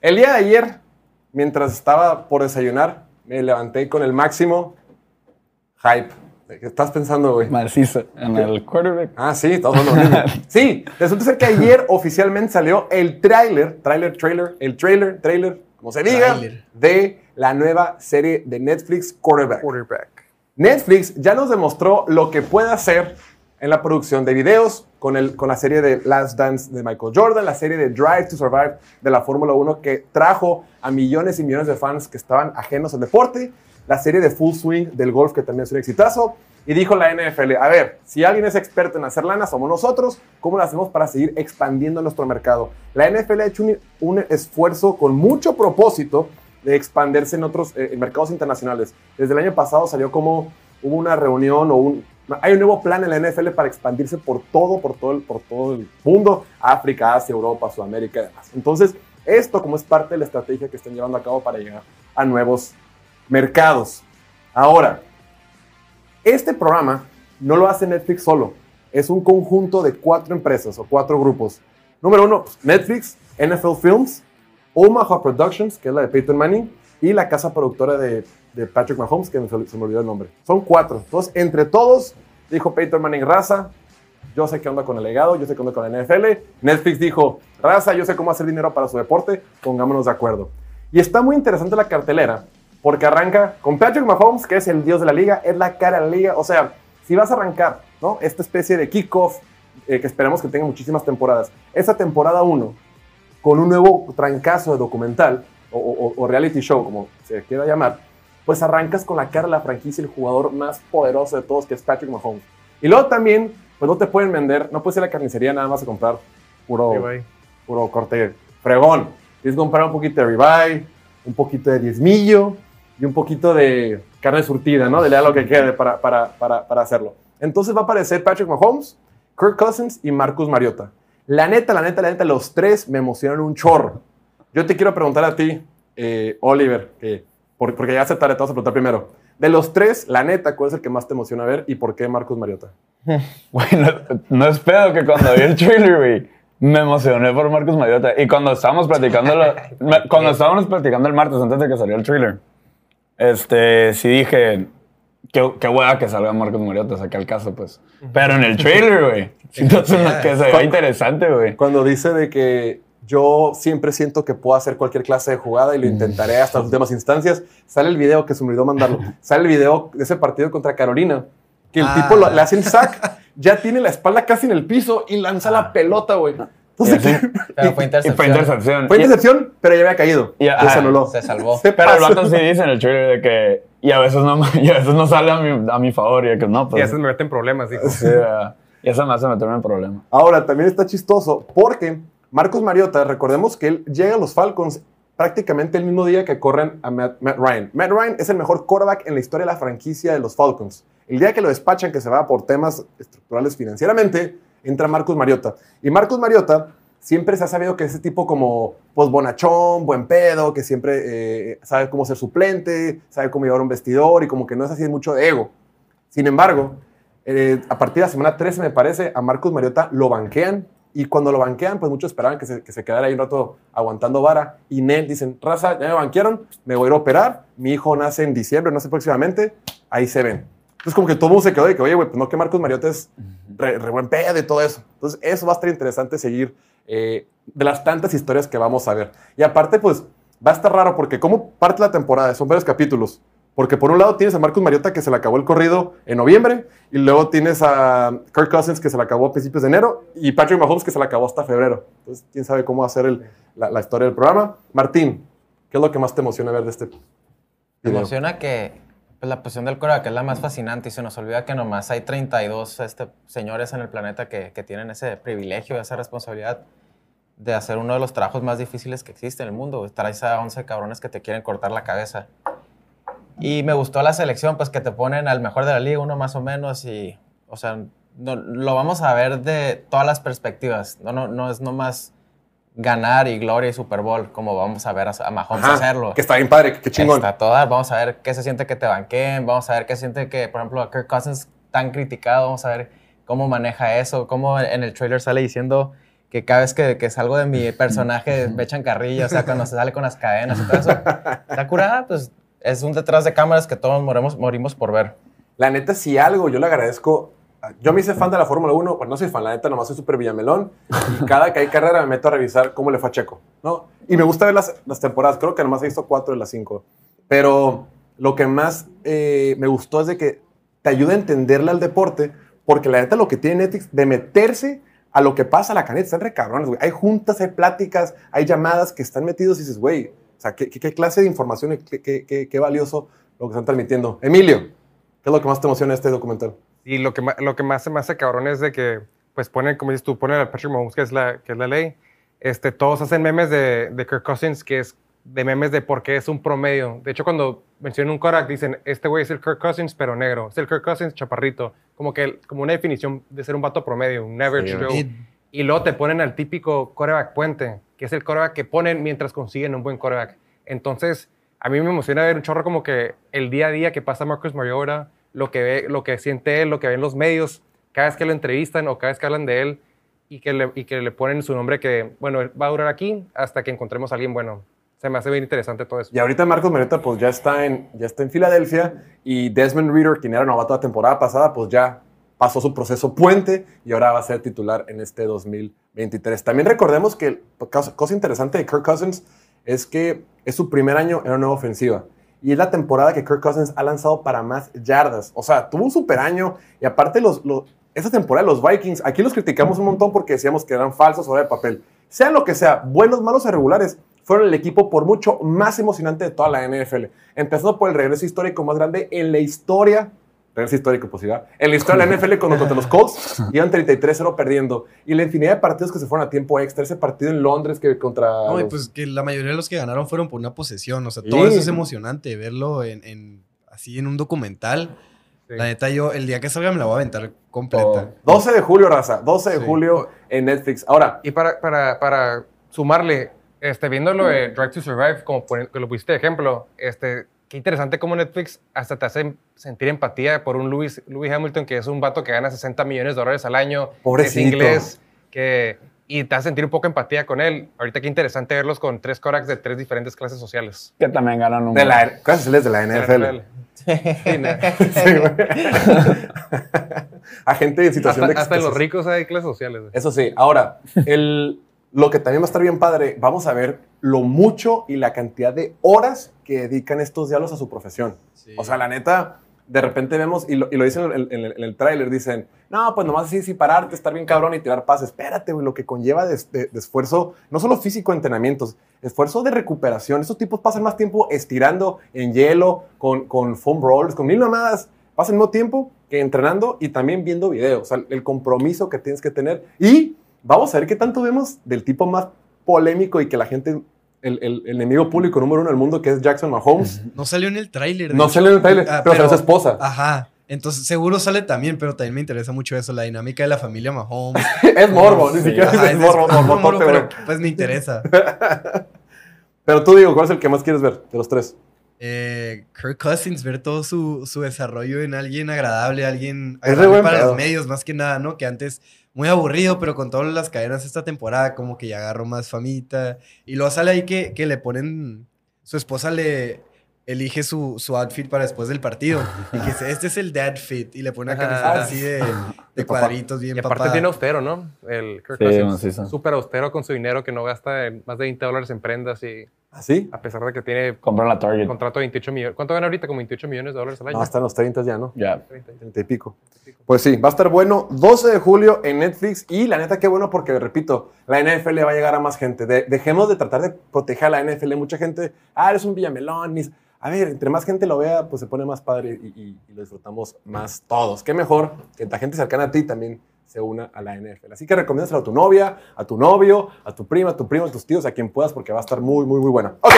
El día de ayer, mientras estaba por desayunar, me levanté con el máximo hype. ¿Qué estás pensando, güey? Macizo, en el quarterback. Ah, sí, todo lo mismo. Sí, resulta ser que ayer oficialmente salió el tráiler, tráiler, trailer, el trailer, trailer, como se diga, Tráiler. de la nueva serie de Netflix, Quarterback. Quarterback. Netflix ya nos demostró lo que puede hacer en la producción de videos con, el, con la serie de Last Dance de Michael Jordan, la serie de Drive to Survive de la Fórmula 1 que trajo a millones y millones de fans que estaban ajenos al deporte, la serie de Full Swing del golf que también es un exitazo. Y dijo la NFL, a ver, si alguien es experto en hacer lana, somos nosotros, ¿cómo lo hacemos para seguir expandiendo nuestro mercado? La NFL ha hecho un, un esfuerzo con mucho propósito de expandirse en otros eh, en mercados internacionales. Desde el año pasado salió como hubo una reunión o un hay un nuevo plan en la NFL para expandirse por todo, por todo el, por todo el mundo, África, Asia, Europa, Sudamérica y demás. Entonces, esto como es parte de la estrategia que están llevando a cabo para llegar a nuevos mercados. Ahora, este programa no lo hace Netflix solo, es un conjunto de cuatro empresas o cuatro grupos. Número uno, pues, Netflix, NFL Films, Omaha Productions, que es la de Peyton Manning, y la casa productora de, de Patrick Mahomes, que se, me olvidó el nombre. Son cuatro. Entonces, entre todos, dijo Peyton Manning, raza, yo sé qué onda con el legado, yo sé qué onda con la NFL. Netflix dijo, raza, yo sé cómo hacer dinero para su deporte, pongámonos de acuerdo. Y está muy interesante la cartelera, porque arranca con Patrick Mahomes, que es el dios de la liga, es la cara de la liga. O sea, si vas a arrancar, ¿no? Esta especie de kickoff, eh, que esperamos que tenga muchísimas temporadas. Esa temporada 1, con un nuevo trancazo de documental, o reality show, como se quiera llamar, pues arrancas con la cara de la franquicia, el jugador más poderoso de todos, que es Patrick Mahomes. Y luego también, pues no te pueden vender, no puedes ir a la carnicería nada más a comprar puro, Ribeye. puro corte fregón. Tienes que comprar un poquito de ribeye, un poquito de diezmillo y un poquito de carne surtida, ¿no? De lea lo que quede para, para, para, para hacerlo. Entonces va a aparecer Patrick Mahomes, Kirk Cousins y Marcus Mariota. La neta, la neta, la neta, los tres me emocionan un chorro. Yo te quiero preguntar a ti, eh, Oliver, que, porque ya se tarde, te vas a preguntar primero. De los tres, la neta, ¿cuál es el que más te emociona ver y por qué Marcus Mariota? Bueno, no es pedo que cuando vi el trailer, güey, me emocioné por Marcus Mariota. Y cuando estábamos platicando, lo- me- cuando estábamos platicando el martes antes de que saliera el trailer, este, sí dije, qué, qué hueá que salga Marcus Mariota, saqué el caso, pues. Pero en el trailer, güey, siento que se ve interesante, güey. Cuando dice de que yo siempre siento que puedo hacer cualquier clase de jugada y lo intentaré hasta las últimas instancias, sale el video que se me olvidó mandarlo. Sale el video de ese partido contra Carolina, que el Ah. tipo lo- le hace el sack, ya tiene la espalda casi en el piso y lanza la pelota, güey. Entonces, Y así- Pero fue Y intercepción. fue intercepción. fue Y- intercepción, pero ya había caído. Y- ajá, se anuló. Se salvó. Se Pero el vato sí dice en el trailer de que, y a veces no, y a veces no sale a mi, a mi favor, y que no, Y a pues. veces me meten problemas, dijo. Sí, ah, y eso me hace meterme en problema. Ahora, también está chistoso porque Marcus Mariota, recordemos que él llega a los Falcons prácticamente el mismo día que corren a Matt, Ryan. Matt Ryan es el mejor quarterback en la historia de la franquicia de los Falcons. El día que lo despachan, que se va por temas estructurales financieramente, entra Marcus Mariota. Y Marcus Mariota siempre se ha sabido que ese tipo como, pues, bonachón, buen pedo, que siempre eh, sabe cómo ser suplente, sabe cómo llevar un vestidor y como que no es así mucho de ego. Sin embargo, eh, a partir de la semana 13, me parece, a Marcus Mariota lo banquean. Y cuando lo banquean, pues muchos esperaban que se, que se quedara ahí un rato aguantando vara. Y Nel dicen, raza, ya me banquearon, me voy a ir a operar. Mi hijo nace en diciembre, sé próximamente. Ahí se ven. Entonces, como que todo el mundo se quedó de que, oye, güey, pues no que Marcus Mariota es re, re buen pedo y todo eso. Entonces, eso va a estar interesante seguir eh, de las tantas historias que vamos a ver. Y aparte, pues, va a estar raro porque como parte la temporada, son varios capítulos. Porque por un lado tienes a Marcus Mariota que se le acabó el corrido en noviembre y luego tienes a Kirk Cousins que se le acabó a principios de enero y Patrick Mahomes que se le acabó hasta febrero. Entonces, quién sabe cómo va a ser el- la, la historia del programa. Martín, ¿qué es lo que más te emociona ver de este Me emociona que pues, la posición del quarterback es la más fascinante y se nos olvida que nomás hay 32 este, señores en el planeta que, que tienen ese privilegio, esa responsabilidad de hacer uno de los trabajos más difíciles que existe en el mundo. Traes a 11 cabrones que te quieren cortar la cabeza. Y me gustó la selección, pues que te ponen al mejor de la liga, uno más o menos, y, o sea, no- lo vamos a ver de todas las perspectivas. No, no, no es nomás ganar y gloria y Super Bowl, como vamos a ver a, a Mahomes Ajá, hacerlo. Que está bien padre, que, que chingón. Está toda. Vamos a ver qué se siente que te banqueen. Vamos a ver qué se siente que, por ejemplo, a Kirk Cousins tan criticado. Vamos a ver cómo maneja eso. Cómo en el trailer sale diciendo que cada vez que, que salgo de mi personaje me echan carrilla, o sea, cuando se sale con las cadenas y todo eso. Está curada, pues es un detrás de cámaras que todos morimos, morimos por ver. La neta, si algo, yo le agradezco. Yo me hice fan de la Fórmula 1, pues no soy fan, la neta, nomás soy súper villamelón. Y cada que hay carrera me meto a revisar cómo le fue a Checo, ¿no? Y me gusta ver las, las temporadas, creo que nomás he visto cuatro de las cinco. Pero lo que más eh, me gustó es de que te ayuda a entenderle al deporte, porque la neta lo que tiene Netflix de meterse a lo que pasa a la caneta, están re cabrones, güey. Hay juntas, hay pláticas, hay llamadas que están metidos y dices, güey, o sea, ¿qué, qué, qué clase de información y qué, qué, qué, valioso lo que están transmitiendo. Emilio, ¿qué es lo que más te emociona de este documental? Y lo que, lo que más se me hace cabrón es de que, pues ponen, como dices tú, ponen al Patrick Mahomes, que es la, que es la ley. Este, todos hacen memes de, de Kirk Cousins, que es de memes de por qué es un promedio. De hecho, cuando mencionan un Korak, dicen, este güey es el Kirk Cousins, pero negro. Es el Kirk Cousins chaparrito. Como que como una definición de ser un vato promedio, un average Joe. Y luego te ponen al típico coreback puente, que es el coreback que ponen mientras consiguen un buen coreback. Entonces, a mí me emociona ver un chorro como que el día a día que pasa Marcus Mariota, lo que ve, lo que siente él, lo que ven los medios, cada vez que lo entrevistan o cada vez que hablan de él y que le, y que le ponen su nombre que, bueno, va a durar aquí hasta que encontremos a alguien bueno. Se me hace bien interesante todo eso. Y ahorita Marcos Mariota pues ya está en, ya está en Filadelfia y Desmond Reader, quien era novato la temporada pasada, pues ya pasó su proceso puente y ahora va a ser titular en este 2023. También recordemos que cosa interesante de Kirk Cousins es que es su primer año en una nueva ofensiva. Y es la temporada que Kirk Cousins ha lanzado para más yardas. O sea, tuvo un super año y aparte los, esa temporada los Vikings, aquí los criticamos un montón porque decíamos que eran falsos o de papel. Sea lo que sea, buenos, malos o regulares, fueron el equipo por mucho más emocionante de toda la NFL. Empezando por el regreso histórico más grande en la historia regreso histórico, pues En la historia de la NFL, cuando contra los Colts iban 33-0 perdiendo. Y la infinidad de partidos que se fueron a tiempo extra. Ese partido en Londres que contra. No, pues que la mayoría de los que ganaron fueron por una posesión. O sea, todo eso es emocionante. Verlo en, así en un documental. La neta, yo el día que salga me la voy a aventar completa. 12 de julio, raza. 12 de julio en Netflix. Ahora. Y para, para, para sumarle, este, viéndolo de Drive to Survive, como que lo pusiste de ejemplo, este qué interesante cómo Netflix hasta te hace sentir empatía por un Louis, Louis Hamilton que es un vato que gana 60 millones de dólares al año, Pobrecito. es inglés, que, y te hace sentir un poco empatía con él. Ahorita qué interesante verlos con tres Koraks de tres diferentes clases sociales. Que también ganan un... De la, clases sociales de la NFL. A gente en situación hasta, de Hasta los ricos hay clases sociales. Eso sí. Ahora, el, lo que también va a estar bien padre, vamos a ver lo mucho y la cantidad de horas que dedican estos diálogos a su profesión. O sea, la neta, de repente vemos, y lo, y lo dicen en el, en el, tráiler, dicen, no, pues nomás así, sí, pararte, estar bien cabrón y tirar pases. Espérate, güey, lo que conlleva de, de, esfuerzo, no solo físico, entrenamientos, esfuerzo de recuperación. Estos tipos pasan más tiempo estirando en hielo, con, con foam rollers, con mil mamadas. Pasan el mismo tiempo que entrenando y también viendo videos. O sea, el compromiso que tienes que tener. Y Vamos a ver qué tanto vemos del tipo más polémico y que la gente, el, el, enemigo público número uno del mundo, que es Jackson Mahomes. No salió en el tráiler. No salió en el tráiler, ah, pero, salió su esposa. Ajá. Entonces, seguro sale también, pero también me interesa mucho eso, la dinámica de la familia Mahomes. es morbo, ni siquiera es, morbo, morbo, pero pues me interesa. pero tú digo, ¿cuál es el que más quieres ver de los tres? Eh, Kirk Cousins, ver todo su, su, desarrollo en alguien agradable, alguien agradable para los medios, más que nada, ¿no? Que antes muy aburrido, pero con todas las cadenas esta temporada, como que ya agarró más famita. Y luego sale ahí que, que le ponen. Su esposa le elige su, su, outfit para después del partido. Y que dice, este es el dad fit. Y le pone una camiseta así de, de cuadritos, bien Y aparte bien austero, ¿no? El Kirk Cousins. Súper austero con su dinero que no gasta más de 20 dólares en prendas y ¿Ah, sí? A pesar de que tiene Comprar la Target. contrato de 28 millones. ¿Cuánto gana ahorita? Como 28 millones de dólares al año. No, hasta los 30 ya, ¿no? Ya. 30, y pico. Pues sí, va a estar bueno. 12 de julio en Netflix. Y la neta, qué bueno porque, repito, la NFL va a llegar a más gente. dejemos de tratar de proteger a la NFL. Mucha gente, ah, eres un villamelón. A ver, entre más gente lo vea, pues se pone más padre y, y lo disfrutamos más todos. Qué mejor que la gente cercana a ti también se una a la NFL. Así que recomiéndaselo a tu novia, a tu novio, a tu prima, a tu primo, a tus tíos, a quien puedas, porque va a estar muy, muy, muy buena. Ok.